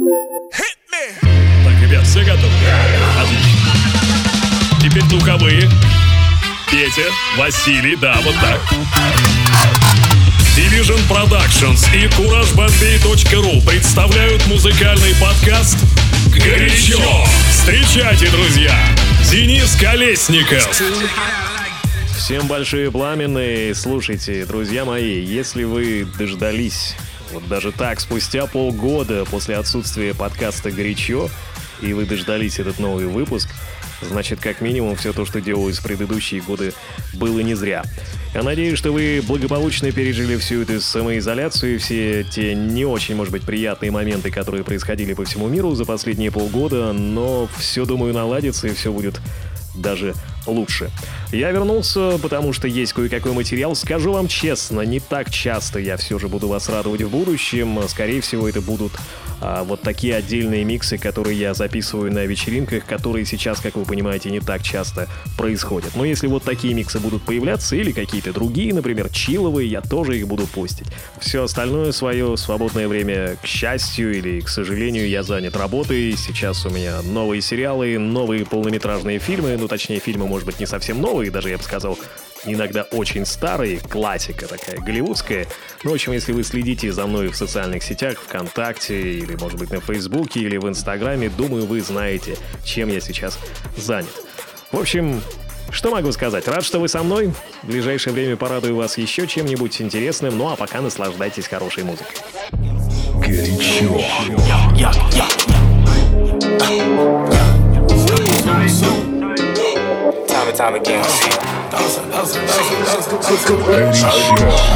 Так, ребят, все готовы? Отлично. Теперь духовые. Петя, Василий, да, вот так. Division Productions и CourageBombay.ru представляют музыкальный подкаст «Горячо». Встречайте, друзья, Денис Колесников. Всем большие пламенные. Слушайте, друзья мои, если вы дождались вот даже так, спустя полгода после отсутствия подкаста «Горячо», и вы дождались этот новый выпуск, значит, как минимум, все то, что делалось в предыдущие годы, было не зря. Я надеюсь, что вы благополучно пережили всю эту самоизоляцию, все те не очень, может быть, приятные моменты, которые происходили по всему миру за последние полгода, но все, думаю, наладится и все будет даже лучше. Я вернулся, потому что есть кое-какой материал. Скажу вам честно, не так часто я все же буду вас радовать в будущем. Скорее всего, это будут а, вот такие отдельные миксы, которые я записываю на вечеринках, которые сейчас, как вы понимаете, не так часто происходят. Но если вот такие миксы будут появляться или какие-то другие, например, чиловые, я тоже их буду постить. Все остальное свое свободное время, к счастью или к сожалению, я занят работой. Сейчас у меня новые сериалы, новые полнометражные фильмы, ну точнее фильмы, может быть, не совсем новые, даже я бы сказал, иногда очень старые, классика такая, голливудская. Ну, в общем, если вы следите за мной в социальных сетях, ВКонтакте, или, может быть, на Фейсбуке, или в Инстаграме, думаю, вы знаете, чем я сейчас занят. В общем, что могу сказать? Рад, что вы со мной. В ближайшее время порадую вас еще чем-нибудь интересным. Ну а пока наслаждайтесь хорошей музыкой. Горячо. Time and time again. I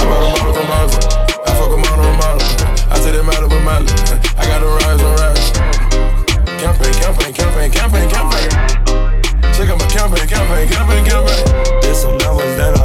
brought a motor model. I fuck a model, model. I take that matter with Miley. I got the rise and rise. Campaign, campaign, campaign, campaign, campaign. Check out my campaign, campaign, campaign, campaign. Did some numbers, then I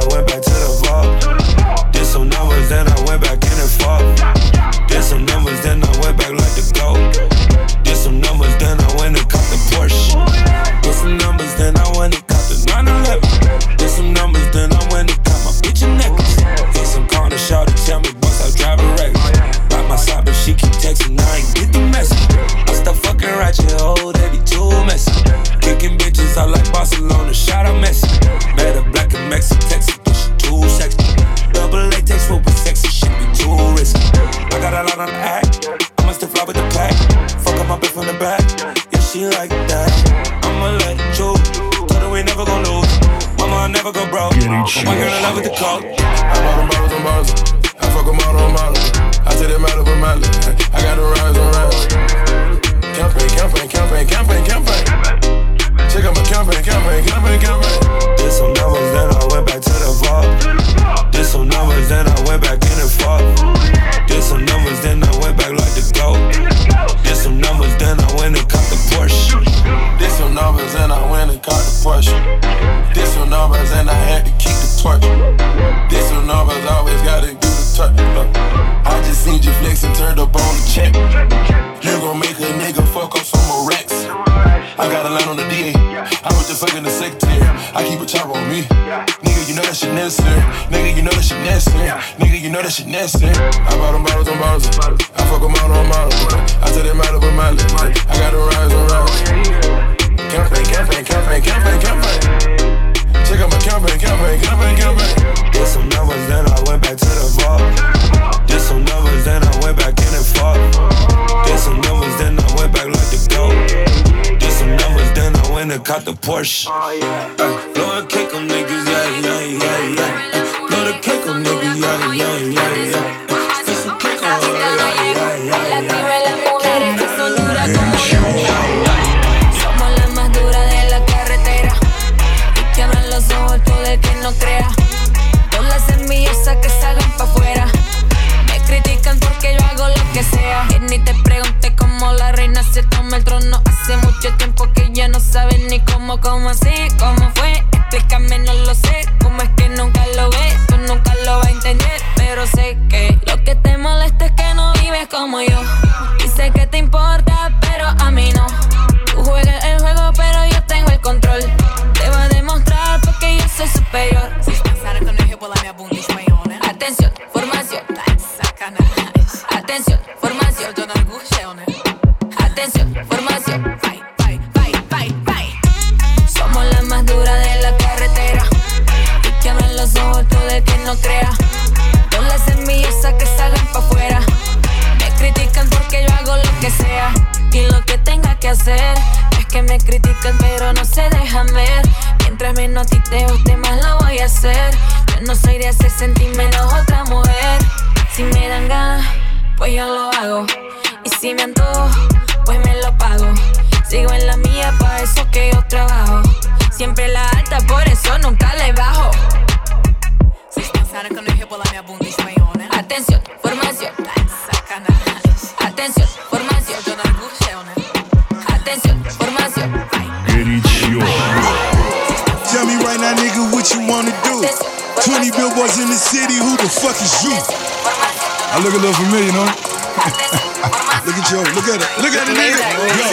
I look a little familiar, no? look at you, look at it, look at it, nigga. Yo,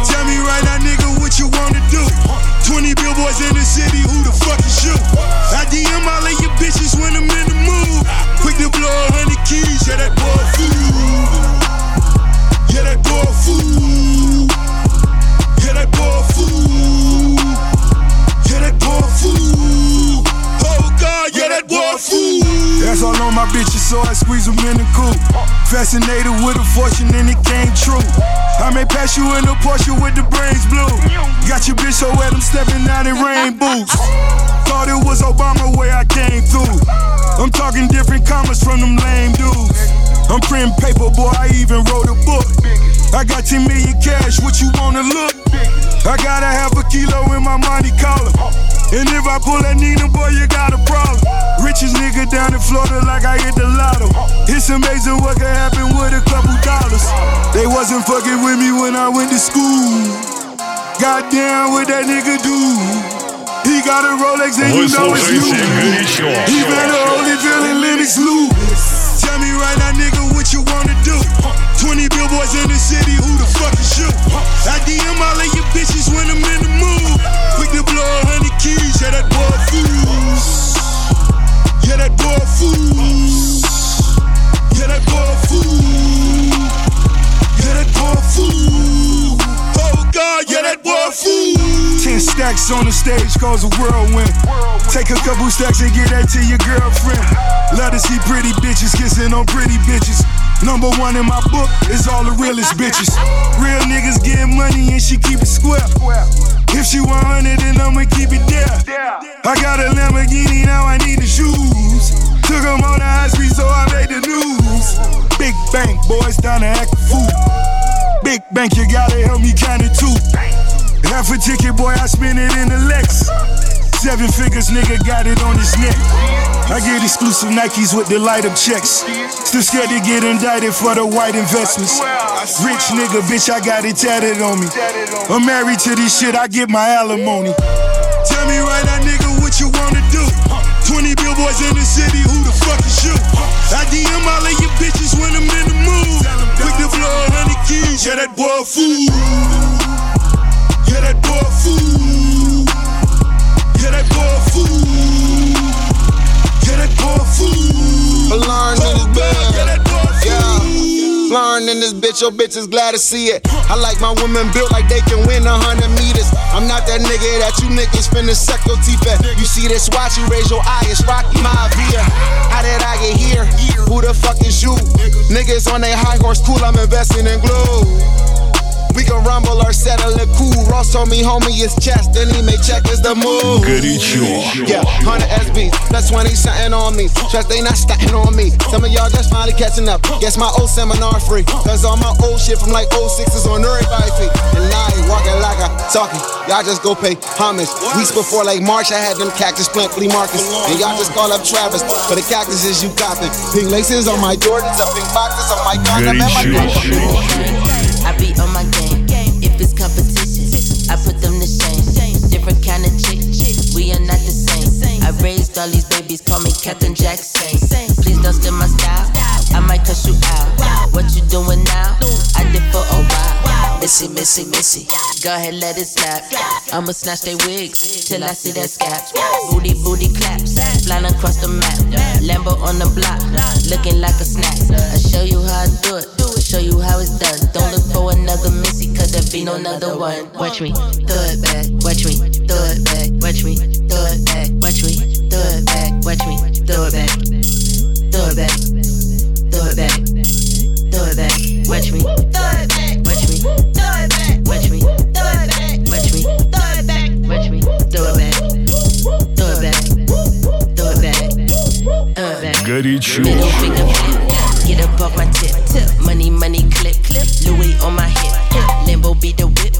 tell me right now, nigga, what you wanna do? 20 billboards in the city, who the fuck is you? I DM all of your bitches when I'm in the mood. Quick to blow a hundred keys, yeah, that boy fool. Yeah, that boy fool. Yeah, that boy fool. Yeah, that boy fool. Oh God, yeah, that boy fool. That's all on my bitches, so I squeeze them in the coupe. Fascinated with a fortune and it came true. I may pass you in a Porsche with the brains blue. Got your bitch so wet, I'm stepping out in rain boots. Thought it was Obama where I came through. I'm talking different commas from them lame dudes. I'm printing paper, boy, I even wrote a book. I got 10 million cash, what you wanna look? I gotta have a kilo in my money collar. And if I pull that Nina, boy, you got a problem. Richest nigga down in Florida, like I hit the lotto. It's amazing what can happen with a couple dollars. They wasn't fucking with me when I went to school. Goddamn, what that nigga do? He got a Rolex and you know it's new. He better only feeling Linux Lou. Me right now, nigga, what you wanna do? 20 billboards in the city, who the fuck is you? I DM all of your bitches when I'm in the mood. Quick to blow a hundred keys, yeah, that boy fool. Yeah, that boy fool. On the stage cause a whirlwind. Take a couple stacks and get that to your girlfriend. Love to see pretty bitches kissing on pretty bitches. Number one in my book is all the realest bitches. Real niggas getting money and she keep it square. If she 100, then I'ma keep it there. I got a Lamborghini, now I need the shoes. Took 'em on the high street, so I made the news. Big bank, boys down to act a fool. Big bank, you gotta help me count it too. Half a ticket, boy, I spend it in the Lex. Seven figures, nigga, got it on his neck. I get exclusive Nikes with the light up checks. Still scared to get indicted for the white investments. Rich nigga, bitch, I got it tatted on me. I'm married to this shit, I get my alimony. Tell me right now, nigga, what you wanna do? 20 billboards in the city, who the fuck is you? I DM all of your bitches when I'm in the mood. To blow a hundred keys, yeah, that boy fool. Yeah, that boy fool. Yeah, that boy fool. Yeah, that boy fool. Alarm in this yeah, that bed. boy Yeah. fool. In this bitch, your bitch is glad to see it. I like my women built like they can win a hundred meters. I'm not that nigga that you niggas finna suck your teeth at. You see this watch, you raise your eye, it's Rocky Maivia. How did I get here? Who the fuck is you? Niggas on they high horse, cool, I'm investing in glue. We can rumble or settle it cool. Ross told me, homie, it's chest, Then he made check is the move. Good Yeah, 100 SBs. That's 20 something on me. Trust they not starting on me. Some of y'all just finally catching up. Guess my old seminar free. Cause all my old shit from like 06 is on everybody feet. And now I ain't walking like I talking. Y'all just go pay homage. Weeks before like March, I had them cactus plant flea markets. And y'all just call up Travis for the cactuses you copping. Pink laces on my Jordans, a pink boxes on my gun. I'm at my if competition, I put them to shame. Different kind of chick, we are not the same. I raised all these babies, call me Captain Jackson. Please don't steal my style, I might cuss you out. What you doing now? I did for a while. Missy, missy, missy. Go ahead, let it snap. I'ma snatch they wigs till I see that scap. Booty, booty claps, flying across the map. Lambo on the block, looking like a snack. I show you how I do it, show you how it's done. Don't look for another Missy, cause there be no another one. Watch me, throw it back. Watch me, throw it back. Watch me, throw it back. Watch me, throw it back. Watch me, throw it back. Throw it back. Throw it back. Throw it back. Watch me, throw it back. Watch me, throw it back. Watch me, throw it back. Watch me, throw it back. Throw it back. Throw it back. Throw it back. Throw it. Goody Middle off my tip. tip. Money, money, clip, clip. Louis on my hip. Limbo be the whip,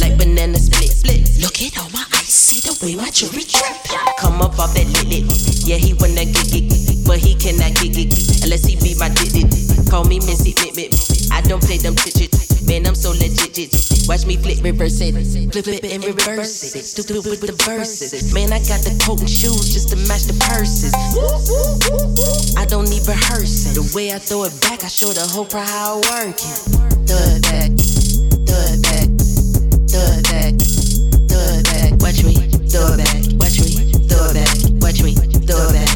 like banana split, split. Look at all my ice, see the way my jewelry drip. Come up off that lit. Yeah, he wanna get it, but he cannot get it unless he be my dit. Call me Missy, mit. I don't play them shit. Man, I'm so legit. Watch me flip, reverse it, flip it and reverse it. Stupid with the verses. Man, I got the coat and shoes just to match the purses. I don't need rehearsing. The way I throw it back, I show the whole crowd how I work it. Throw it back, throw it back, throw it back, throw it back. Watch me, throw it back, watch me, throw it back, watch me, throw it back,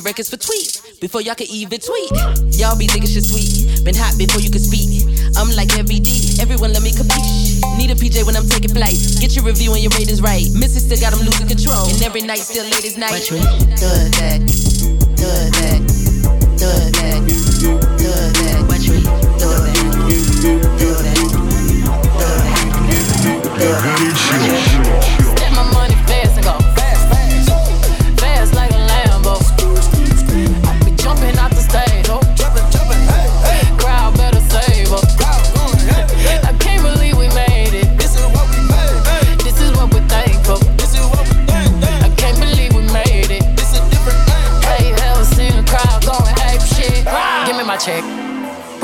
Did records for tweet before y'all can even tweet. Y'all be thinking shit sweet. Been hot before you could speak. I'm like every D. Everyone let me capiche. Need a PJ when I'm taking flight. Get your review and your ratings right. Missy still got them losing control. And every night still late as night. Watch me. It back. Throw it back. Throw it back. Watch me. Throw it back. Throw it back. Step my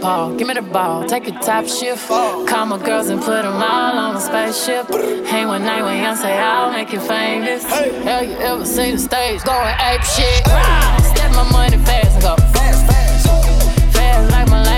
ball, give me the ball. Take a top shift. Call my girls and put them all on a spaceship. Hang one night when young say I'll make you famous. Hey. Hell, you ever seen the stage going ape shit? Step my money fast and go fast, fast, fast like my Lambo.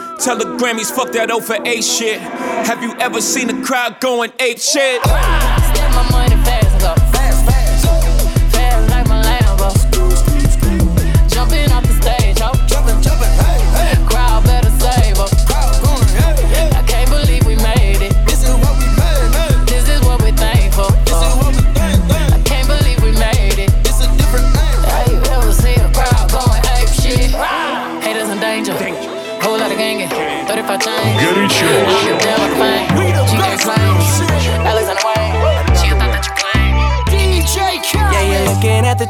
Tell the Grammys fuck that O for A shit. Have you ever seen a crowd going ape shit?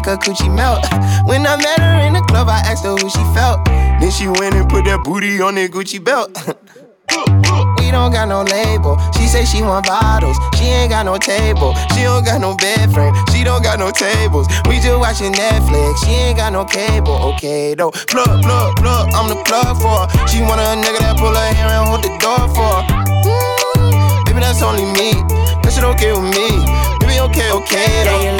Make her coochie melt. When I met her in the club, I asked her who she felt. Then she went and put that booty on that Gucci belt. We don't got no label. She say she want bottles. She ain't got no table. She don't got no bed frame. She don't got no tables. We just watching Netflix. She ain't got no cable. Okay though. Plug, plug, plug. I'm the plug for her. She want a nigga that pull her hair and hold the door for her. Mm, baby, that's only me. That shit okay with me. Baby, okay, okay though.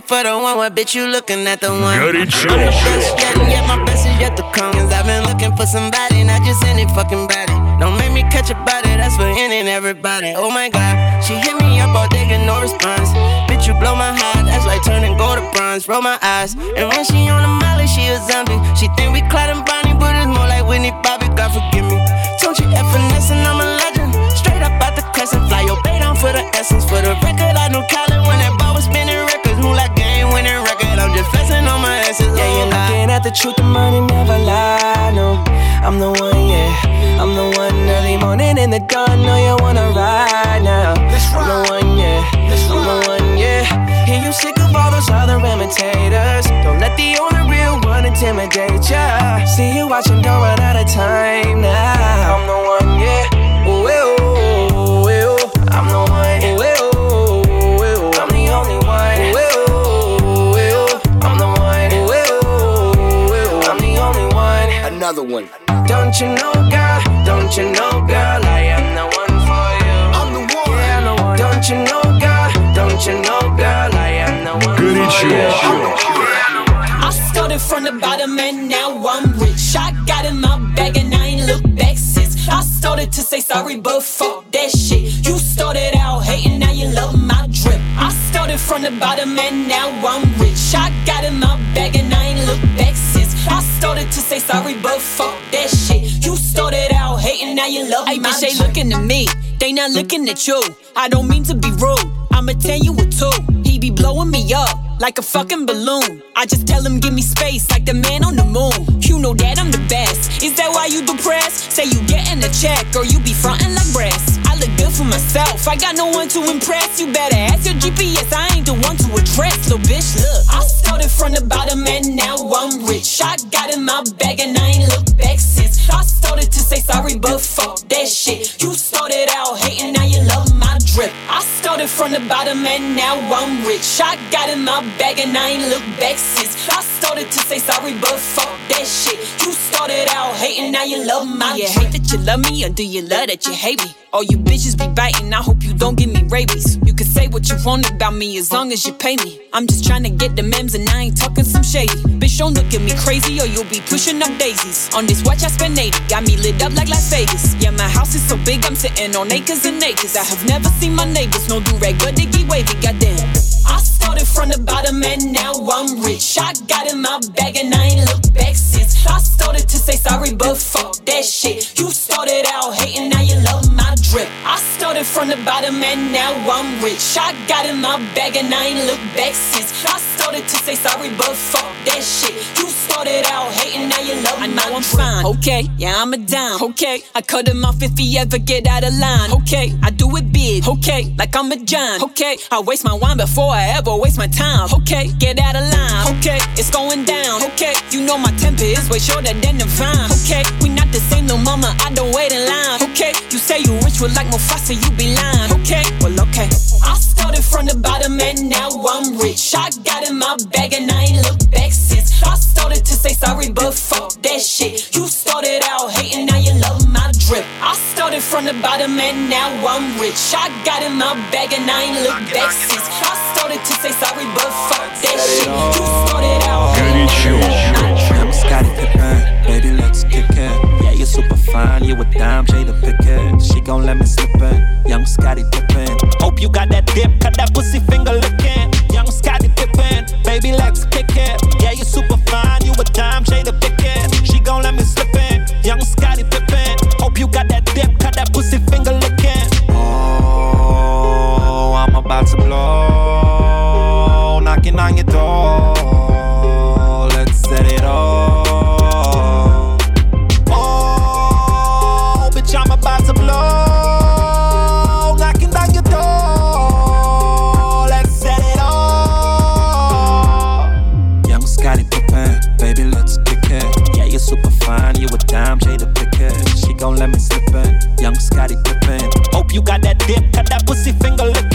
looking for the one, what bitch you looking at the one? Got it, sure. Yeah, my best is yet to come. Cause I've been looking for somebody, not just any fucking body. Don't make me catch a body, that's for any and everybody. Oh my god, she hit me up all day, get no response. Bitch, you blow my heart, that's like turning gold to bronze. Roll my eyes, and when she on the molly, she a zombie. She think we Clyde and Bonnie, but it's more like Whitney Bobby, God forgive me. Don't you F finesse, I'm a legend. Straight up out the crescent, fly your bait down for the essence. For the record, I knew Colin when that ball was spinning. I'm flexing on my asses. Yeah, you're looking at the truth, the money never lie. No, I'm the one, yeah. I'm the one early morning in the dawn. Know you wanna ride now. I'm the one, yeah. I'm the one, yeah. Hear you sick of all those other imitators. Don't let the only real one intimidate ya. See you watching, don't run out of time now. I'm the one, yeah. Ooh, ooh, ooh, ooh. I'm the another one. Don't you know, girl? Don't you know, girl? I am the one for you. I'm the one. Yeah, the one. Don't you know, girl? Don't you know, girl? I am the one. Good for you. Yeah. I started from the bottom and now I'm rich. I got in my bag and I ain't look back since. I started to say sorry, but fuck that shit. You started out hating, now you love my drip. I started from the bottom and now I'm rich. I got in my bag and I ain't look back since. Started to say sorry, but fuck that shit. You started out hating, now you love Hey, my bitch, they looking at me. They not looking at you. I don't mean to be rude. I'ma tell you what too. He be blowing me up like a fucking balloon. I just tell him give me space like the man on the moon. You know that I'm the best. Is that why you depressed? Say you getting a check or you be frontin' like breast. I look good for myself. I got no one to impress. You better ask your GPS. I ain't the one to address. Little bitch, look. I started from the bottom and now I'm rich. I got in my bag and I ain't looked back since. I started to say sorry, but fuck that shit. You started out hating, now you love my drip. I started from the bottom and now I'm rich. I got in my bag and I ain't look back since. I started to say sorry, but fuck that shit. You started out hating, now you love my Do you hate that you love me or do you love that you hate me? All you bitches be biting, I hope you don't give me rabies. You can say what you want about me as long as you pay me. I'm just trying to get the mems and I ain't talking some shady. Bitch, don't look at me crazy or you'll be pushing up daisies. On this watch, I spend 80, got me lit up like Las Vegas. Yeah, my house is so big, I'm sitting on acres and acres. I have never seen my neighbors, no do rag, but get wavy, goddamn. I started from the bottom and now I'm rich. I got in my bag and I ain't looked back since. I started to say sorry, but fuck that shit. You started out hating, now you love my drip. I started from the bottom and now I'm rich. I got in my bag and I ain't looked back since. I started to say sorry, but fuck that shit. You started out hating, now you love I know I'm fine. Okay, yeah, I'm a dime. Okay, I cut him off if he ever get out of line. Okay, I do it big. Okay, like I'm Okay, I waste my wine before I ever waste my time. Okay, get out of line. Okay, it's going down. Okay, you know my temper is way shorter than the vine. Okay, we not the same, no mama. I don't wait in line. Okay, you say you rich with like Mufasa, you be lying. Okay, well okay. I started from the bottom and now I'm rich. I got in my bag and I ain't looked back since. I started to say sorry, but fuck that shit. You started out hating, my. I started from the bottom and now I'm rich. I got in my bag and I ain't look back since. I started to say sorry, but fuck that shit. You started out I'm Scottie Pippen, baby, let's kick it. Yeah, you're super fine, you a dime, Jada Pickett. She gon' let me slip in, young Scottie Pippen. Hope you got that dip, cut that pussy finger licking. Young Scottie Pippen, baby, let's kick it. Yeah, you're super fine, you a dime, Jada Pickett. She gon' let me slip in, about knocking on your door. Let's set it off. Oh, bitch, I'm about to blow, knocking on your door. Let's set it off. Young Scottie Pippen, baby, let's kick it. Yeah, you're super fine, you a dime, Jada Pickett. She gon' let me slip in. Young Scottie Pippen. Hope you got that dip, cut that pussy finger licking.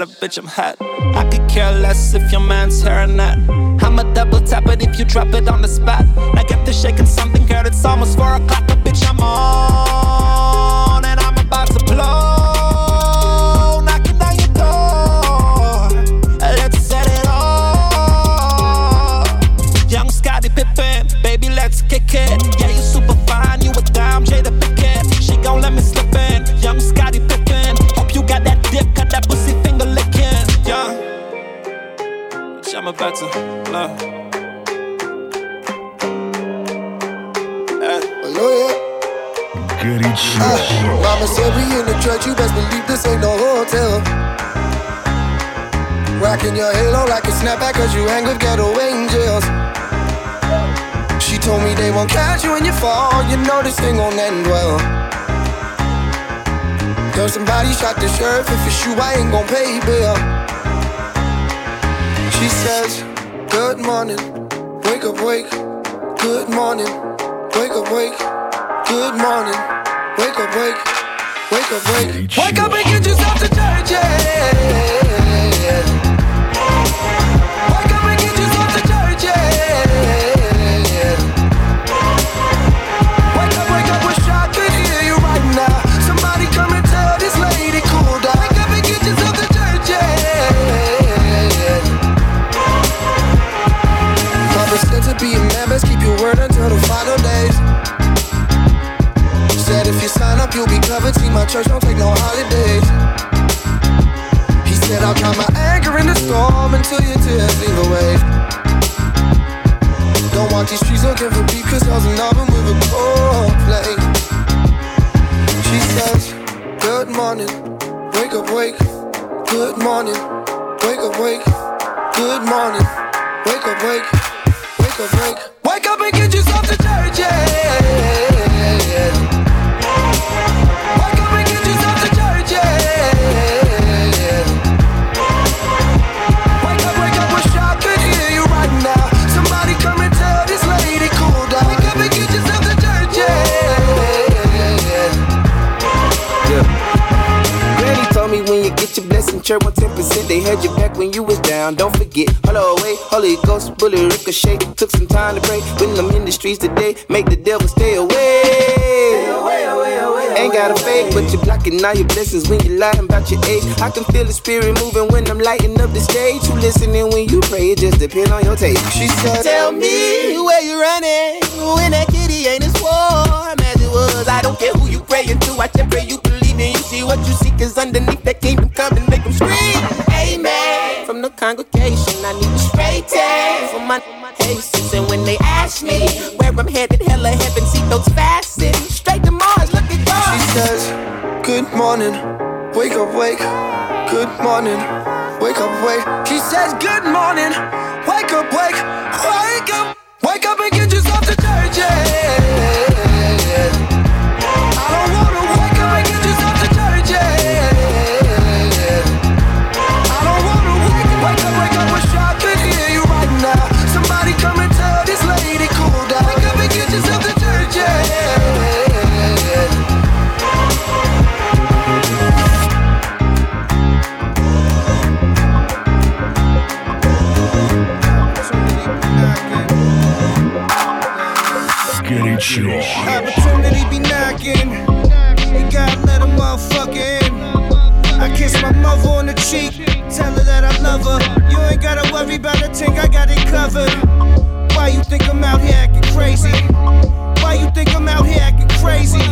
Up, bitch, I'm hot. I could care less if your man's here or not. I'ma double tap it if you drop it on the spot. I get to shaking something, girl, it's almost four o'clock, snapback cause you hang with ghetto angels. She told me they won't catch you when you fall, you know this thing gon' end well. Girl, somebody shot the sheriff, if it's you, I ain't gon' pay bail. She says, good morning, wake up, wake, good morning, wake up, wake, good morning, wake up, wake, wake up, wake. Wake up and get yourself to church, yeah. My church don't take no holidays. He said I'll count my anger in the storm until your tears leave away. Don't walk these streets looking for beef, cause I was in oven with a cold play. She says, Good morning, wake up, wake. Good morning, wake up, wake. Good morning, wake up, wake. Wake up, wake. Wake up and get yourself to church, yeah. Blessing, church 110%. They had your back when you was down. Don't forget, hello away, Holy Ghost, bullet ricochet. Took some time to pray. When I'm in the streets today, make the devil stay away. Ain't got a fake, but you're blocking all your blessings when you lying about your age. I can feel the spirit moving when I'm lighting up the stage. You listening when you pray, it just depend on your taste. She said, Tell me where you're running when that kitty ain't as warm as it was. I don't care who you praying to, I just pray you believe. You see what you seek is underneath that kingdom come and make them scream. Amen. From the congregation, I need a straight tag for my cases. And when they ask me. Where I'm headed, hella heaven, seat those fasten. Straight to Mars, look at God. She says, Good morning, wake up, wake. Good morning, wake up, wake. She says, Good morning, wake up, wake, wake up, wake up and get yourself to church. Yeah. Sure. Opportunity be knocking. you gotta let a motherfucker in. I kiss my mother on the cheek, tell her that I love her. You ain't gotta worry about a thing, I got it covered. Why you think I'm out here acting crazy? Why you think I'm out here acting crazy?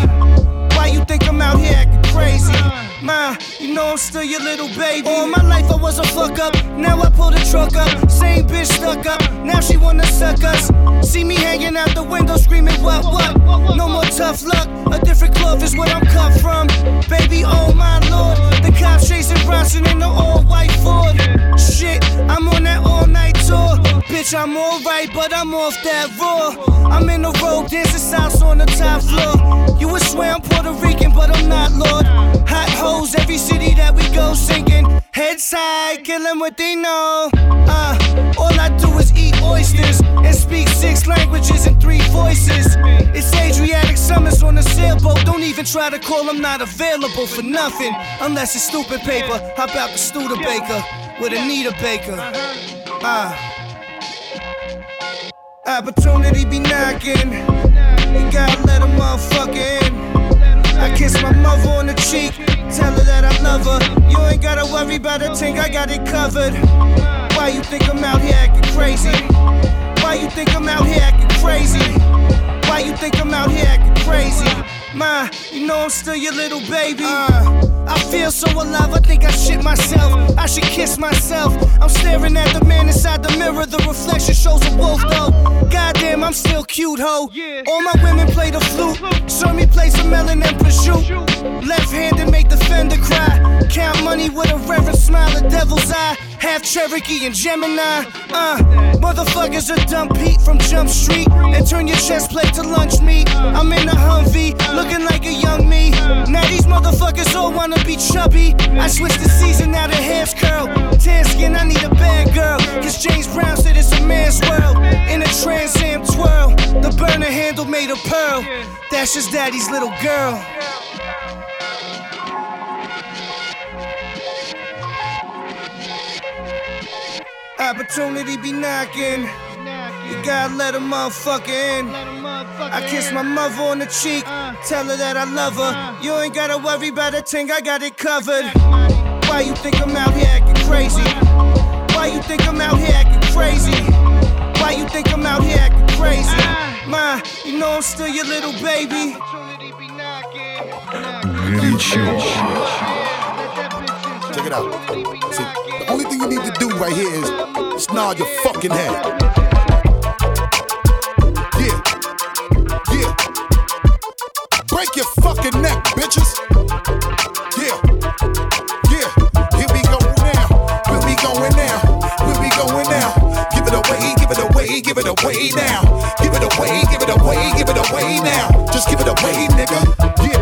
Why you think I'm out here acting crazy? Ma, you know I'm still your little baby. All my life I was a fuck up. Now I pull the truck up. Same bitch stuck up. Now she wanna suck us. See me hanging out the window screaming, what, what? No more tough luck. A different cloth is where I'm cut from. Baby, oh my lord. The cops chasing Bronson in the all white Ford. Shit, I'm on that all night tour. Bitch, I'm alright, but I'm off that raw. I'm in the road, dancing south on the top floor. You would swear I'm Puerto Rican, but I'm not, Lord. Hot hoes, every city that we go singing. Head side, kill 'em what they know. Uh, all I do is eat oysters and speak six languages and three voices. It's Adriatic summers on a sailboat. Don't even try to call I'm not available for nothing. Unless it's stupid paper. How about the Studebaker with Anita Baker? Uh, opportunity be knocking. You gotta let a motherfucker in. I kiss my mother on the cheek, tell her that I love her. You ain't gotta worry about a thing, I got it covered. Why you think I'm out here acting crazy? Why you think I'm out here acting crazy? Why you think I'm out here acting crazy? Ma, you know I'm still your little baby. Uh, I feel so alive, I think I shit myself. I should kiss myself. I'm staring at the man inside the mirror, the reflection shows a wolf though. Goddamn, I'm still cute, ho. All my women play the flute. Show me play some melon and prosciutto. Left handed make the fender cry. Count money with a reverent smile, a devil's eye. Half Cherokee and Gemini. Uh, motherfuckers are dumb Pete from Jump Street. And turn your chest plate to lunch meat. I'm in a Humvee, looking like a young me. Now these motherfuckers all wanna be chubby. I switched the season, now the hair's curl. Tan skin, I need a bad girl. Cause James Brown said it's a man's world. In a Trans Am twirl. The burner handle made of pearl. That's just daddy's little girl. Opportunity be knocking. You gotta let a motherfucker in. I kiss my mother on the cheek, tell her that I love her. You ain't gotta worry about a thing, I got it covered. Why you think I'm out here acting crazy? Why you think I'm out here acting crazy? Why you think I'm out here acting crazy? Ma, you know I'm still your little baby. Check it out. See, the only thing you need to do right here is nod your fucking head. Yeah. Yeah. Break your fucking neck, bitches. Yeah. Yeah. Here we go now. Where we going now? Where we going now? Give it away, give it away, give it away now. Give it away, give it away, give it away now. Just give it away, nigga. Yeah.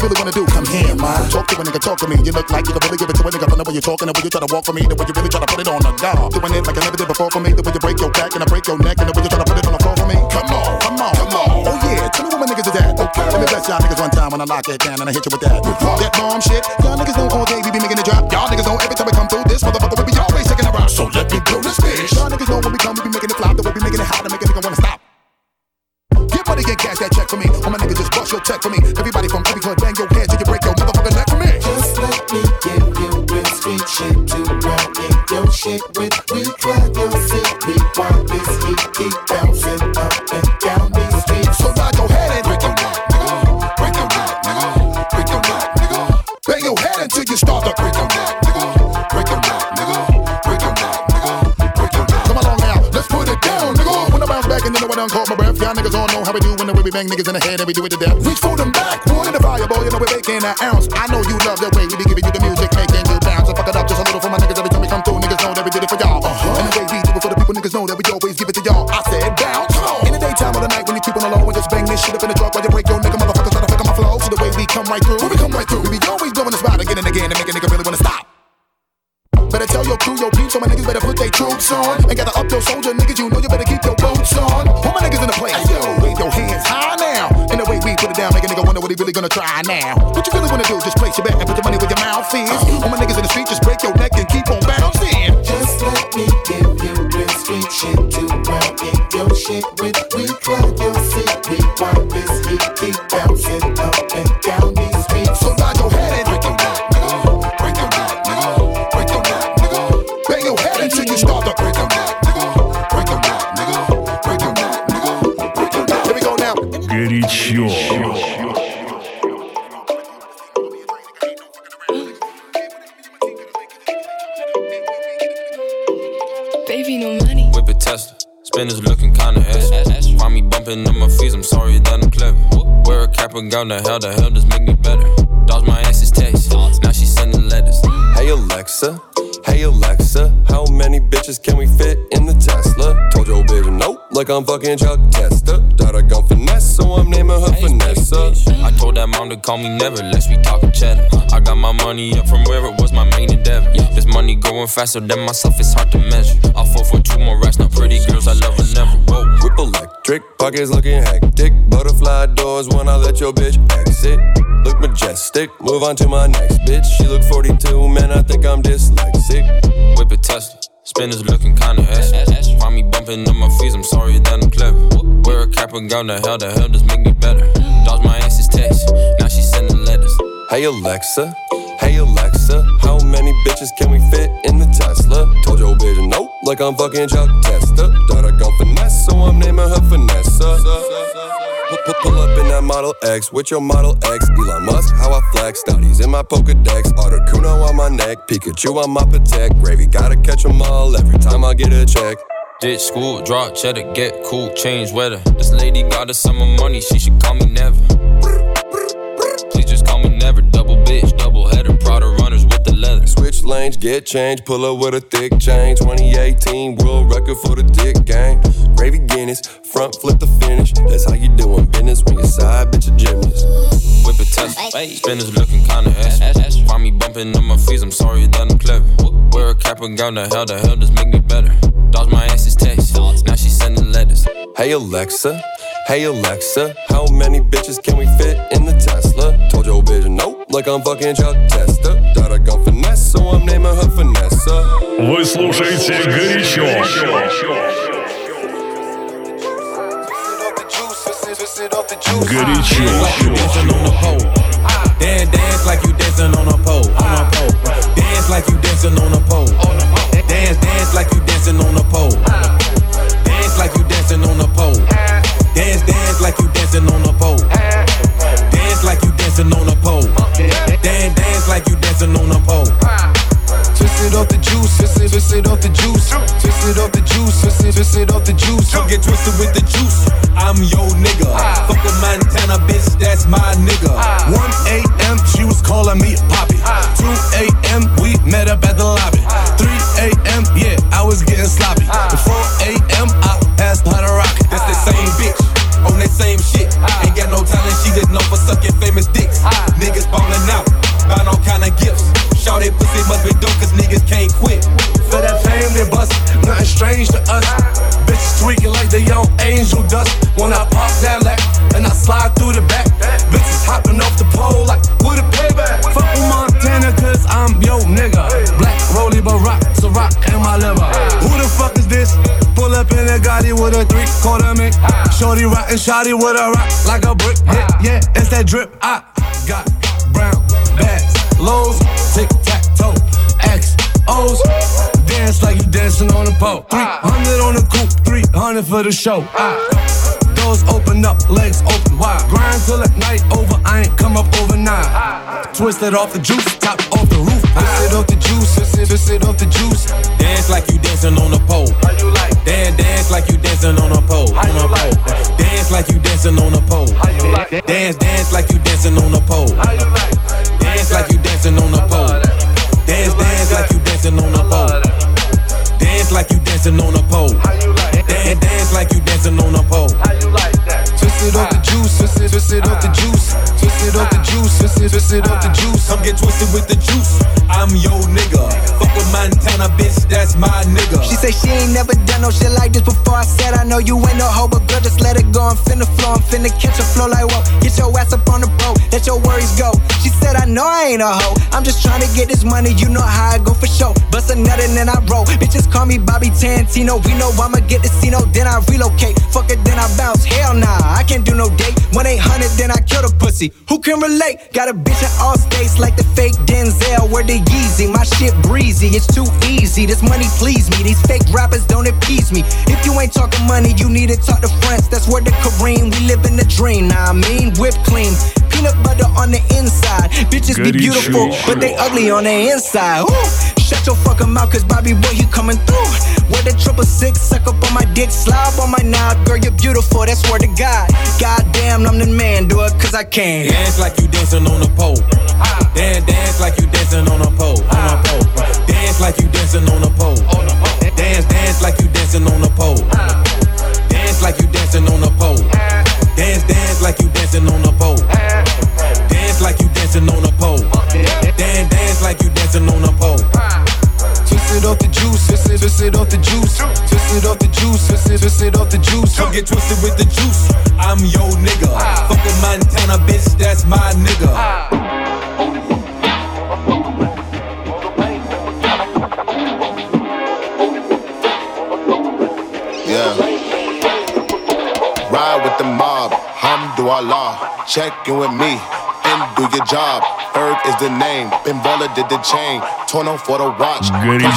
You really wanna do. Come here, man. Talk to a nigga, talk to me. You look like you can really give it to a nigga. From the way you're talking, the way you try to walk for me, the way you really try to put it on the dog. Doing it like I never did before for me. The way you break your back and I break your neck, and the way you try to put it on the floor for me. Come on, come on, come on. Oh yeah, tell me what my niggas is at. Okay. Let me bless y'all niggas one time when I lock it down and I hit you with that. That bomb shit. Y'all niggas know all day we be making it drop. Y'all niggas know every time we come through this motherfucker we be always taking a rock. So let me blow this bitch. Y'all niggas know when we come we be making it flop. The way we be making it hot to make a nigga wanna stop. Get money and cash that check for me. All my niggas just bust your check for me. Shit with. We drive your city while this heat keep bouncing up and down these streets. So now go ahead and break your neck, nigga. Break your neck, nigga. Break your neck, nigga. Bang your head until you start to break your neck, nigga. Break your nigga. Break your nigga. Break your. Come along now, let's put it down, nigga. When I bounce back and then I done caught my breath. Y'all niggas all know how we do when the way we bang niggas in the head and we do it to death. Reach for them back, one in the fire, boy. You know we're making that ounce. I know you love the way we be giving you the while you break your nigga motherfuckers try to fuck my flow. So the way we come right through, when we come right through, we be always blowing the spot again and again to make a nigga really wanna stop. Better tell your crew, your peeps, so my niggas better put their troops on. And gather up your soldier niggas, you know you better keep your boots on. Put my niggas in the place, yo, wave your hands high now. And the way we put it down, make a nigga wonder what he really gonna try now. What you really wanna do? Just place your bet and put your money where your mouth is. I'm sorry that I'm clever. Wear a cap and gown, the hell, the hell just make me better. Dodge my ass's text. Now she sending letters. Hey Alexa, hey Alexa, how many bitches can we fit in the Tesla? Told your bitch nope, like I'm fucking Chuck Testa. Got a gun finesse, so I'm naming her Vanessa. I told that mom to call me never, lest we talking cheddar. I got my money up from where it was my main endeavor. This money going faster than myself, it's hard to measure. I'll fall for two more racks, now pretty girls, I love her never. Whoa. Whip electric, pockets looking hectic. Butterfly doors when I let your bitch exit. Look majestic, move on to my next bitch. She look 42, man, I think I'm dyslexic. Whip it Tesla. Spinners looking kinda ass. Find me bumping on my fees, I'm sorry that I'm clever. Wear a cap and gown, the hell, the hell does make me better. Dodge my ass's text. Now she sending letters. Hey Alexa, hey Alexa, how many bitches can we fit in the Tesla? Told your bitch nope, like I'm fucking Chuck Testa. Got a gun finesse, so I'm naming her Vanessa. Pull, pull, up in that Model X with your Model X. Elon Musk, how I flex. Studies in my Pokedex. Articuno on my neck. Pikachu on my Patek. Gravy, gotta catch 'em all every time I get a check. Ditch school, drop cheddar, get cool, change weather. This lady got us some money, she should call me never. Please just call me never. Double bitch, double Switch lanes, get change. Pull up with a thick chain. 2018 world record for the dick gang. Gravy Guinness, front flip the finish. That's how you doing business when your side bitch a gymnast. Whip it Tesla. Spinners looking kinda ass. Find me bumping on my fees, I'm sorry that I'm clever. Wear a cap and gown, the hell, the hell does make me better. Dodge my ass's text. Now she sending letters. Hey Alexa, hey Alexa, how many bitches can we fit in the Tesla? Told your bitch nope, like I'm fucking Chuck Testa. Got a gun finesse, Вы слушаете горячо. Горячо. Dance, dance like you dancing on a pole, on a pole. Dance like you dancing on a pole. Dance, dance like you dancing on a pole. Dance like you dancing on a pole. Dance, dance like you dancing on a pole. Dance like you dancing on a pole. Dance, dance like you dancing on a twist it, twist it off the juice. Twist it off the juice, twist it, twist it off the juice. Don't get twisted with the juice. I'm your nigga. Fuck a Montana bitch, that's my nigga. 1 a.m. she was calling me Poppy. 2 a.m. we met up at the lobby. 3 a.m. yeah, I was getting sloppy. 4 a.m. I passed her the rocket. That's the same bitch on that same shit. Ain't got no talent, she just known for sucking famous dicks. Niggas ballin' out, buying all kind of gifts. Shout that pussy must be dope, cause niggas can't quit. For that fame they bust, nothing strange to us. Bitches tweaking like they on angel dust. When I pop that lack and I slide through the back, bitches hopping off the pole like with a payback. Fuck with Montana, cause I'm yo nigga. Black Rolly Barack, so rock in my liver. Who the fuck is this? Pull up in a Gotti with a three quarter mink. Shorty rockin' shotty with a rock like a brick. Yeah, yeah, it's that drip. I got brown bags, lows, tic tac toe, X O's. Dance like you dancing on a pole. 300 on the coupe, 300 for the show. Ah. Doors open up, legs open wide. Grind till at night over, I ain't come up overnight. Twisted off the juice, top off the roof. Twist it off the juice, twist it, off the juice. Dance like you dancing on a pole. How you like? Dance, dance like you dancing on a pole. on a pole. dance like you dancing on a pole. Dance, dance like you dancing on a pole. Dance twist it, it off the ah. juice. Come get twisted with the juice. I'm your nigga. Fuck with Montana, bitch, that's my nigga. Say she ain't never done no shit like this before. I said I know you ain't no hoe, but girl, just let it go. I'm finna flow, I'm finna catch a flow like whoa. Get your ass up on the boat, let your worries go. She said I know I ain't a hoe. I'm just trying to get this money, you know how I go for show. Bust a nut and then I roll. Bitches call me Bobby Tarantino. We know I'ma get the Cino, then I relocate. Fuck it, then I bounce. Hell nah, I can't do no date. 1 800, then I kill the pussy. Who can relate? Got a bitch in all states like the fake Denzel. Where the Yeezy, my shit breezy. It's too easy. This money please me. These fake rappers don't appease me. If you ain't talking money, you need to talk to friends. That's where the Kareem. We live in the dream. Nah, I mean, whip clean. Peanut butter on the inside. Bitches be beautiful, but they ugly on the inside. Woo! Shut your fucking mouth, cause Bobby boy, he coming through. With the triple six, suck up on my dick, slob on my knob. Girl, you're beautiful, that's word to God. Goddamn, I'm the man, do it cause I can. Dance like you dancing on a pole. Dance, dance like you dancing on a pole. On a pole. Dance like you dancing on a pole. Dance, dance like you dancing on a pole. Dance like you dancing on a pole. Dance, dance like you dancing on a pole. Dance like you dancing on a pole. Dance, dance like you dancing on a pole. Off the juice, twist it, twist it off the juice, twist it off the juice, twist it, twist it off the juice. Come get twisted with the juice. I'm your nigga. Fuck with Montana, bitch, that's my nigga. Yeah. Ride with the mob, Hamdulillah. Check in with me do your job. Ferg is the name. Ben Baller did the chain. Tourneau for the watch. Goody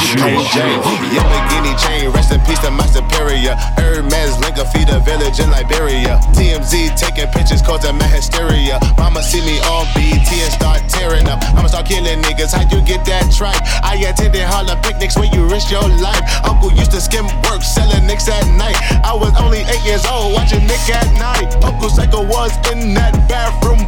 Lamborghini chain. Rest in peace to my superior. Hermes Linka feed a village in Liberia. TMZ taking pictures causing my hysteria. Mama see me on BT and start tearing up. I'ma start killing niggas. How you get that tripe? I attended Harlem picnics when you risk your life. Uncle used to skim work selling nicks at night. I was only eight years old watching Nick at night. Uncle Psycho was in that bathroom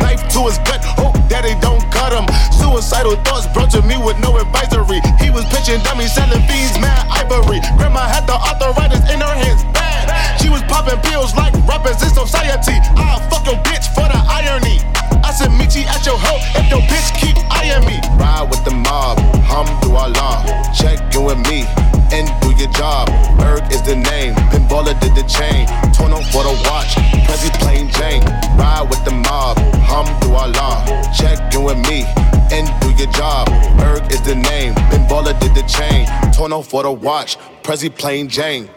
Knife to his gut. Hope daddy don't cut him. Suicidal thoughts brought to me with no advisory. He was pitching dummies, selling fiends, mad ivory. Grandma had the arthritis in her hands, bad. She was popping pills like rappers in society. I'll fuck your bitch for the irony. I said, meet you at your hoe if your bitch keep eyeing me. Ride with the mob, Hamdulillah. Check in with me and do your job. Ferg is the name. Ben Baller did the chain. Tourneau for the watch. Prezi plain Jane. Ride with the mob, Hamdulillah. Check in with me and do your job. Ferg is the name. Ben Baller did the chain. Tourneau for the watch. Prezi plain Jane.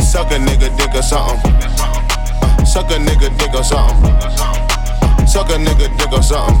Suck a nigga dick or something. Suck a nigga dick or something. Suck a nigga dick or something.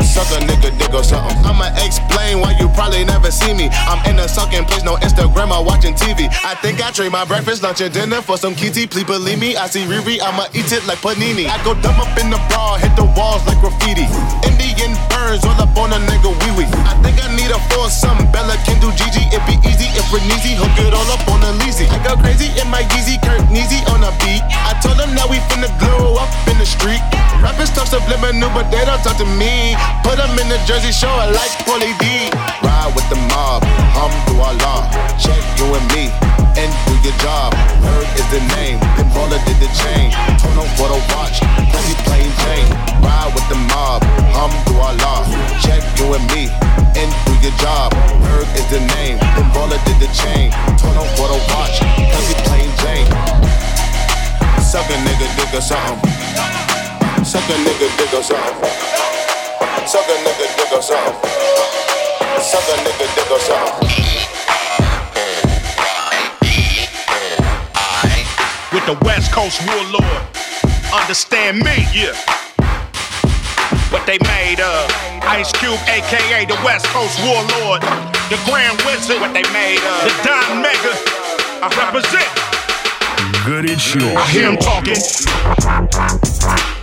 Suck a nigga dick or something. I'ma explain why you probably never see me. I'm in a sucking place, no Instagram or watching TV. I think I trade my breakfast, lunch, and dinner for some kitty. Please believe me, I see Riri, I'ma eat it like panini. I go dumb up in the bra, hit the walls like graffiti. Indian burns all up on a nigga wee wee. I think I need a foursome. Bella can do Gigi, it be easy if we're easy. Hook it all up on a leasy. I go crazy in my Yeezy, Kurt Neezy on a beat. I told them that we finna glow up in the street. Rappers talk subliminal, but they don't talk to me. Put them in the jersey, show I like Pauly D. Ride with the mob, Hamdulillah. Check you and me and do your job. Ferg is the name, Ben Baller did the chain. Tourneau for the watch, Prezi plain Jane. Ride with the mob, Hamdulillah. Check you and me and do your job. Ferg is the name, Ben Baller did the chain. Tourneau for the watch, Prezi plain Jane. Suck a nigga dick or something. Suck a nigga dick or something. Suck a nigga dick or something. Suck a nigga dick or something. With the West Coast warlord. Understand me, yeah. What they made of. Ice Cube, aka the West Coast warlord. The Grand Wizard. What they made of. The Don Mega. I represent. Good Goody shoes. I hear him talking.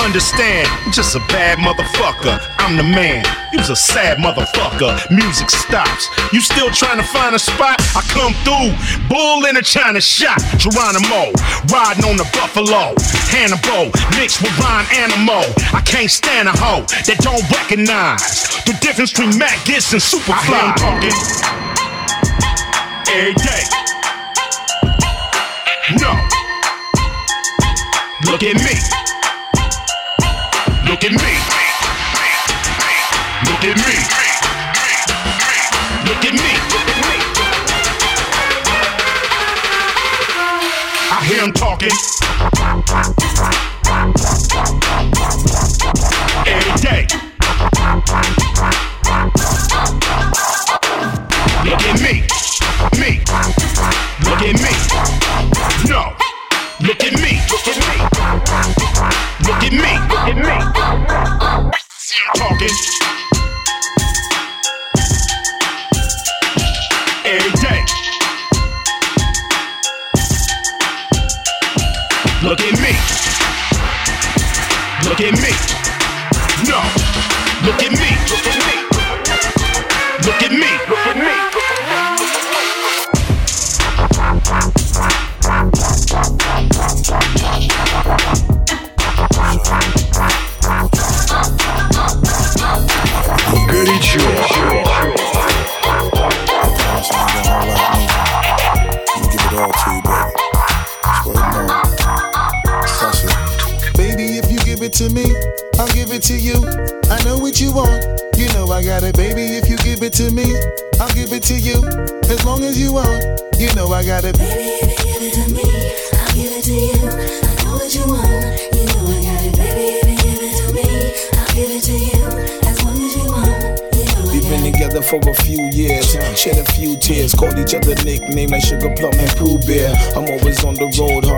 understand. I'm just a bad motherfucker. I'm the man. You's a sad motherfucker. Music stops. You still trying to find a spot? I come through. Bull in a China shot. Geronimo. Riding on the buffalo. Hannibal. Mixed with Ryan Animal. I can't stand a hoe that don't recognize the difference between Mac Gitz and Superfly. Every day. No. Look at me. Sugar Plum and Pooh Bear. I'm always on the road.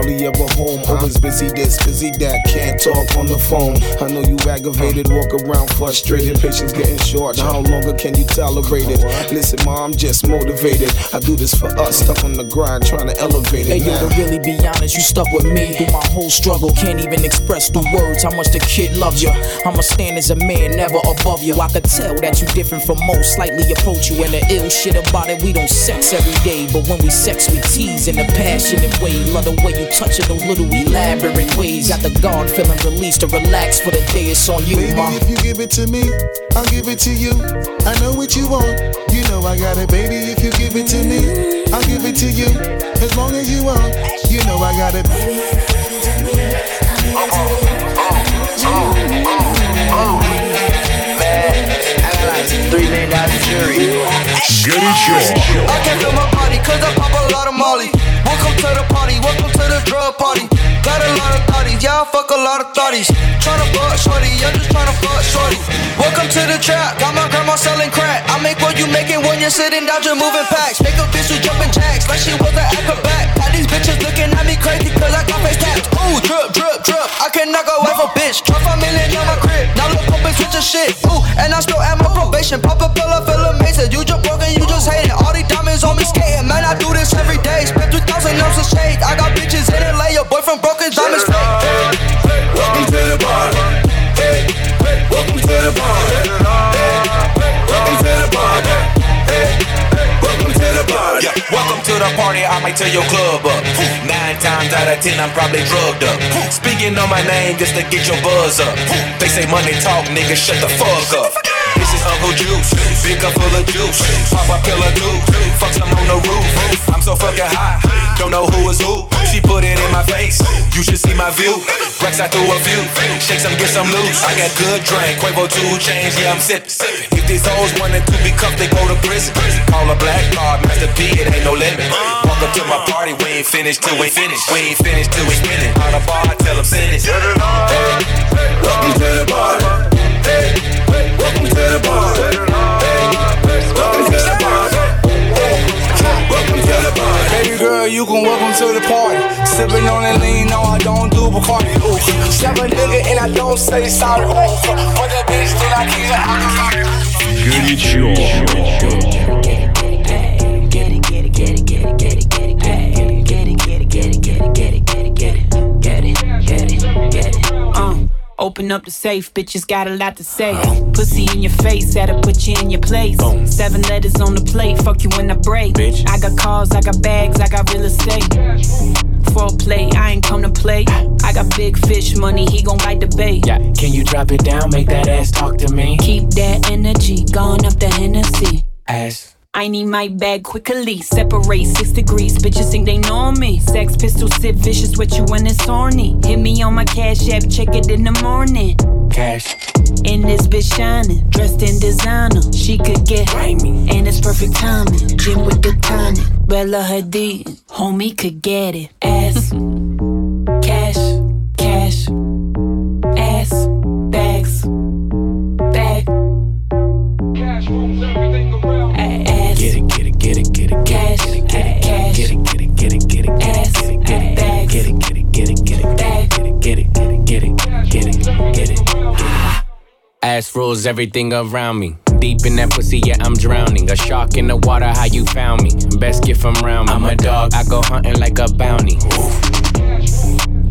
Always busy this, busy that, can't talk on the phone. I know you aggravated, walk around frustrated, patience getting short. How longer can you tolerate it? Listen, ma, I'm just motivated. I do this for us, stuck on the grind, trying to elevate it. Hey yo, to really be honest, you stuck with me through my whole struggle. Can't even express through words how much the kid loves you. I'ma stand as a man, never above you. I could tell that you different from most, slightly approach you. And the ill shit about it, we don't sex every day. But when we sex, we tease in a passionate way. Love the way you touch it, those little elaborate ways. Got the guard feeling released to relax for the day it's on you, Baby, ma. If you give it to me, I'll give it to you. I know what you want, you know I got it, baby. If you give it to me, I'll give it to you. As long as you want, you know I got it. Baby, oh, oh, oh, Three million dollar jury. Get it. I can't feel my body cause I pop a lot of molly. Welcome to the party, welcome to the drug party. Got a lot of thotties, yeah, I fuck a lot of thotties. Tryna fuck shorty, I'm just tryna fuck shorty. Welcome to the trap, got my grandma selling crack. I make what you making when you're sitting down, just moving packs. Make a bitch who jumping jacks like she was an acrobat. Got these bitches looking at me crazy cause I got face taps. Ooh, drip, drip, drip. I cannot go off a bitch. Drop a million on my crib. Now look up and switch shit. Ooh, and I still at my probation. Pop a pill, I feel amazing. You just broken, you just hating. All these diamonds on me skating. Man, I do this every day. Spent 3,000 ounces of shade. I got bitches in LA. Your boyfriend broke his diamonds fake. Welcome to the party. Hey, hey, welcome to the party. Hey, welcome to the party. Hey, hey, welcome to the party. Yeah, welcome to the party, I might tear your club up. Nine times out of ten, I'm probably drugged up. Speaking on my name just to get your buzz up. They say money talk, nigga, shut the fuck up. This is Uncle Juice, big cup full of juice. Pop a pill or two, fuck some on the roof. Know who is who. She put it in my face, you should see my view. Rex, I threw a few, shake some, get some loose. I got good drink, Quavo two chains, yeah, I'm sipping. If these hoes wanted to be cuffed, they go to prison. Call a black card, Master P, it ain't no limit. Walk up to my party, we ain't finished till we finish. We ain't finished till we spin it. On the bar, tell them send it. Welcome to the party. Hey, hey, welcome to the party. Hey, welcome to the party. Baby girl, you can welcome to the party. Sipping on that lean, no, I don't do Bacardi. Ooh, slap a nigga and I don't say sorry. Ooh, but that bitch did I keep out of Good job. Open up the safe, bitches got a lot to say. Uh-huh. Pussy in your face, that'll put you in your place. Seven letters on the plate, fuck you when I break. Bitch. I got cars, I got bags, I got real estate. Foreplay, I ain't come to play. I got big fish money, he gon' bite the bait. Yeah, can you drop it down? Make that ass talk to me. Keep that energy, going up the Hennessy. Ass. I need my bag quickly. Separate six degrees. Bitches think they know me. Sex pistol sip vicious with you when it's horny. Hit me on my cash app, check it in the morning. Cash. And this bitch shining, dressed in designer. She could get grimy, and it's perfect timing. Gym with the tonic, Bella Hadid, homie could get it. Ass, cash, cash, get it, it. Ass rules everything around me. Deep in that pussy, yeah, I'm drowning. A shark in the water, how you found me? Best gift from round me. I'm a dog, I go hunting like a bounty.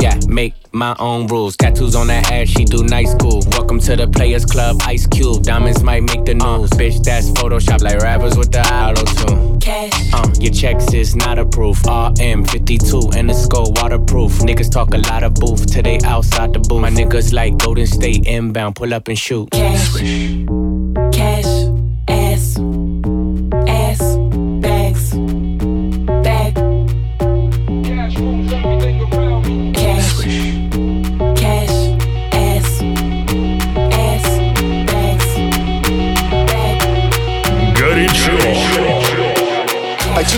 Yeah, make my own rules. Tattoos on that ass, she do night school. Welcome to the Players Club, Ice Cube. Diamonds might make the news. bitch, that's Photoshop like rappers with the auto tune. Cash. Uh, your checks is not approved. RM52 and the skull waterproof. Niggas talk a lot of booth till they outside the booth. My niggas like Golden State inbound, pull up and shoot. Cash, cash,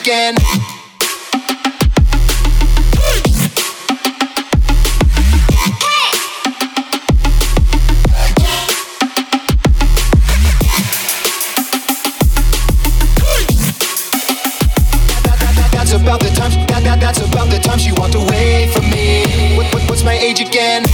Again? That's about the time. That, that, that's about the time she walked away from me. What, what, what's my age again?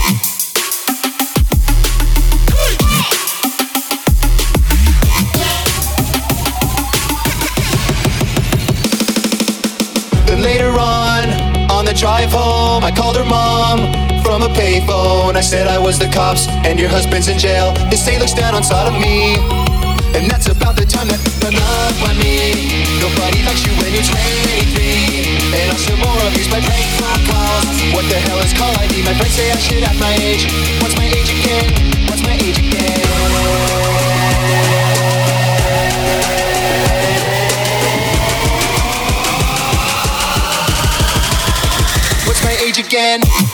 Drive home, I called her mom from a payphone. I said I was the cops and your husband's in jail. His state looks down on me. And that's about the time that hung up on me. Nobody likes you when you're 23. And I'm still more abused by prank phone calls. What the hell is call ID? My friends say I should have my age. What's my age again? What's my age again? Again?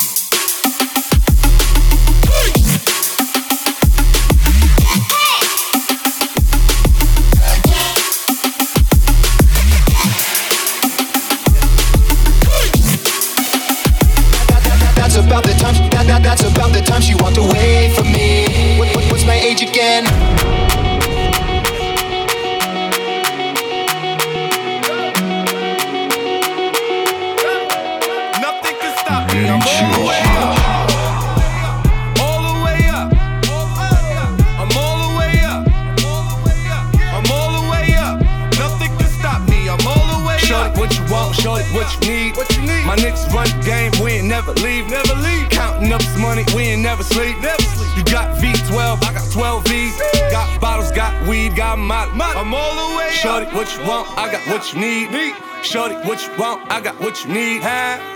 Shorty, what you want? I got what you need. Shorty, what you want? I got what you need.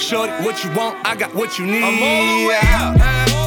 Shorty, what you want? I got what you need. I'm all the way up.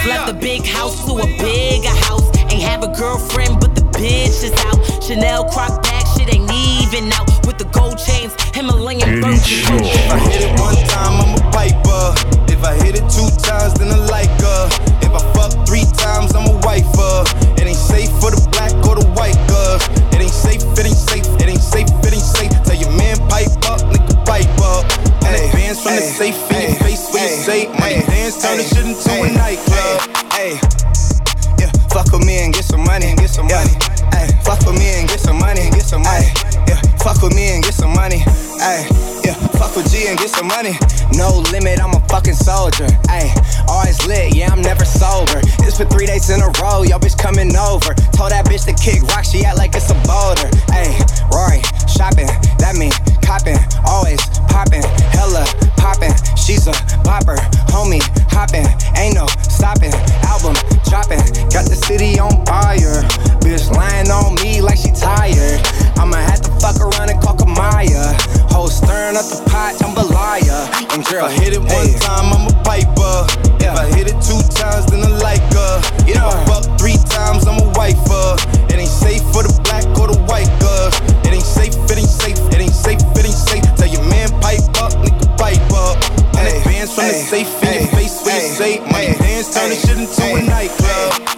Just up. left the big house to a bigger house. Ain't have a girlfriend, but the bitch is out. Chanel croc bag, shit ain't even out. With the gold chains, Himalayan birds. If I hit it one time, I'm a piper. If I hit it two times, then I like her. If I fuck three times, I'm a wifer. It ain't safe for the black or the white girls. It ain't safe, it ain't safe, it ain't safe, it ain't safe. Tell your man pipe up, nigga pipe up. And advance from the safe in your face when you say money dance, turn the shit into a nightclub. Hey, yeah, fuck with me and get some money, get some money. Ay, fuck with me and get some money, get some money. Yeah, fuck with me and get some money. Ay, yeah, fuck with G and get some money. No limit, I'm a fucking soldier. Ay, always lit, yeah, I'm never sober. It's for three days in a row, yo bitch coming over. Told that bitch to kick rock, she act like it's a boulder. Ay, Rory, shopping, that mean copping, always popping, hella popping. She's a bopper, homie, hopping, ain't no stopping. Album dropping, got the city on fire. Bitch lying on me like she tired. I'ma have to fuck around and call Kamaya. Whole stirring up the pot, jambalaya. And girl, if I hit it one time, I'm a piper. If I hit it two times, then I like her. If I fuck three times, I'm a wifer. It ain't safe for the black or the white girls. It ain't safe, it ain't safe, it ain't safe, it ain't safe. Tell your man pipe up, nigga pipe up. And advance from the safe in your face when you say money hands turn the shit into a nightclub.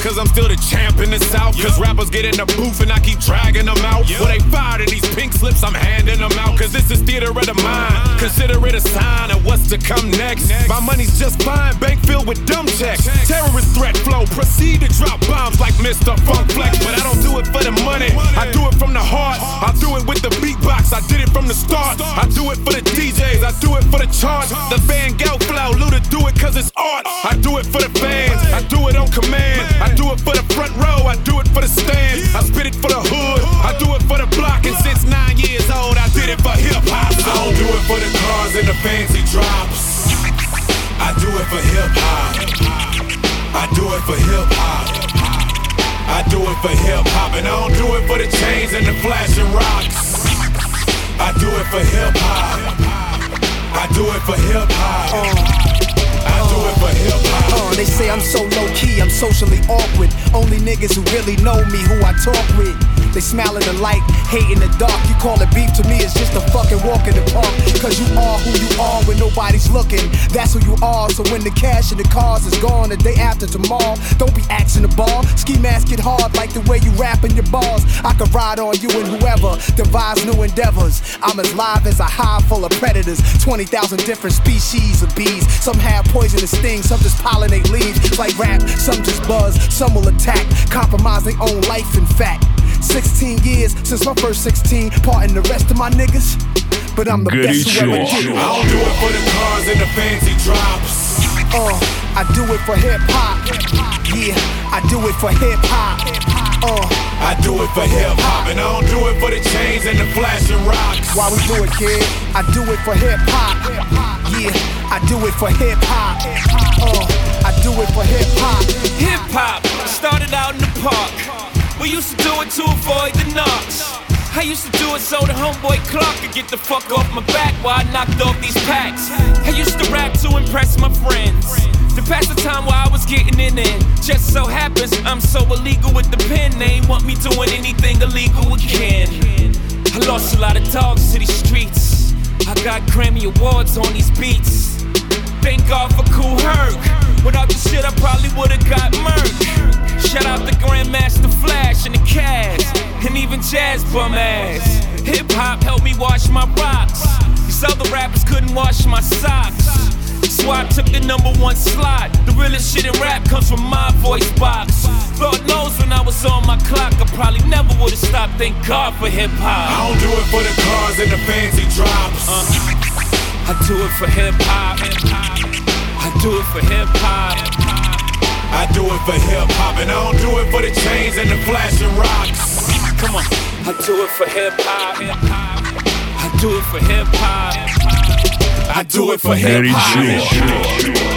Cause I'm still the champ in the south. Cause rappers get in the booth and I keep dragging them out. Well, they fired of these pink slips, I'm handing them out. Cause this is theater of the mind. Consider it a sign of what's to come next. My money's just fine, bank filled with dumb checks. Terrorist threat flow, proceed to drop bombs like Mr. Funk Flex. But I don't do it for the money, I do it from the heart. I do it with the beatbox, I did it from the start. I do it for the DJs, I do it for the charts. The Van Gogh flow, Luda do it cause it's art. I do it for the fans, I do it on command. I do it for the front row, I do it for the stand. I spit it for the hood, I do it for the block. And since nine years old, I did it for hip hop. I don't do it for the cars and the fancy drops. I do it for hip hop. I do it for hip hop. I do it for hip hop, and I don't do it for the chains and the flashing rocks. I do it for hip hop. I do it for hip hop. They say I'm so low key, I'm socially awkward. Only niggas who really know me, who I talk with. They smile in the light, hate in the dark. You call it beef to me, it's just a fucking walk in the park. Cause you are who you are when nobody's looking. That's who you are. So when the cash and the cars is gone the day after tomorrow, don't be axing the ball. Ski mask it hard like the way you rapping your balls. I could ride on you and whoever devise new endeavors. I'm as live as a hive full of predators. 20,000 different species of bees. Some have poisonous stings, some just pollinate leaves. Like rap, some just buzz, some will attack. Compromise their own life, in fact. 16 years since my first 16, parting the rest of my niggas. But I'm the best who ever did. I don't do it for the cars and the fancy drops. Uh, I do it for hip hop. Yeah, I do it for hip hop. Uh, I do it for hip hop, and I don't do it for the chains and the flashing rocks. Why we do it, kid? I do it for hip hop. I do it for hip hop. Uh, I do it for hip hop. Hip hop started out in the park. We used to do it to avoid the knocks. I used to do it so the homeboy Clark could get the fuck off my back while I knocked off these packs. I used to rap to impress my friends. To pass the time while I was getting in it. Just so happens I'm so illegal with the pen. They ain't want me doing anything illegal again. I lost a lot of dogs to these streets. I got Grammy Awards on these beats. Thank God for Kool Herc. Without the shit, I probably would've got murked. Shout out to Grandmaster Flash and the Cash, and even Jazz Bum Ass. Hip hop helped me wash my rocks. These other rappers couldn't wash my socks. Number one slot. The realest shit in rap comes from my voice box. Lord knows when I was on my clock, I probably never would've stopped. Thank God for hip hop. I don't do it for the cars and the fancy drops. Uh, I do it for hip hop. I do it for hip hop. I do it for hip hop, and I don't do it for the chains and the flashing rocks. Come on, I do it for hip hop. I do it for hip hop. I do it for hip hop.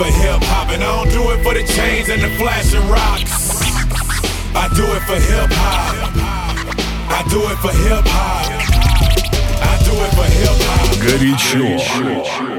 for hip hop, and I don't do it for the chains and the flashing rocks. I do it for hip hop. I do it for hip hop. I do it for hip hop. Горячо.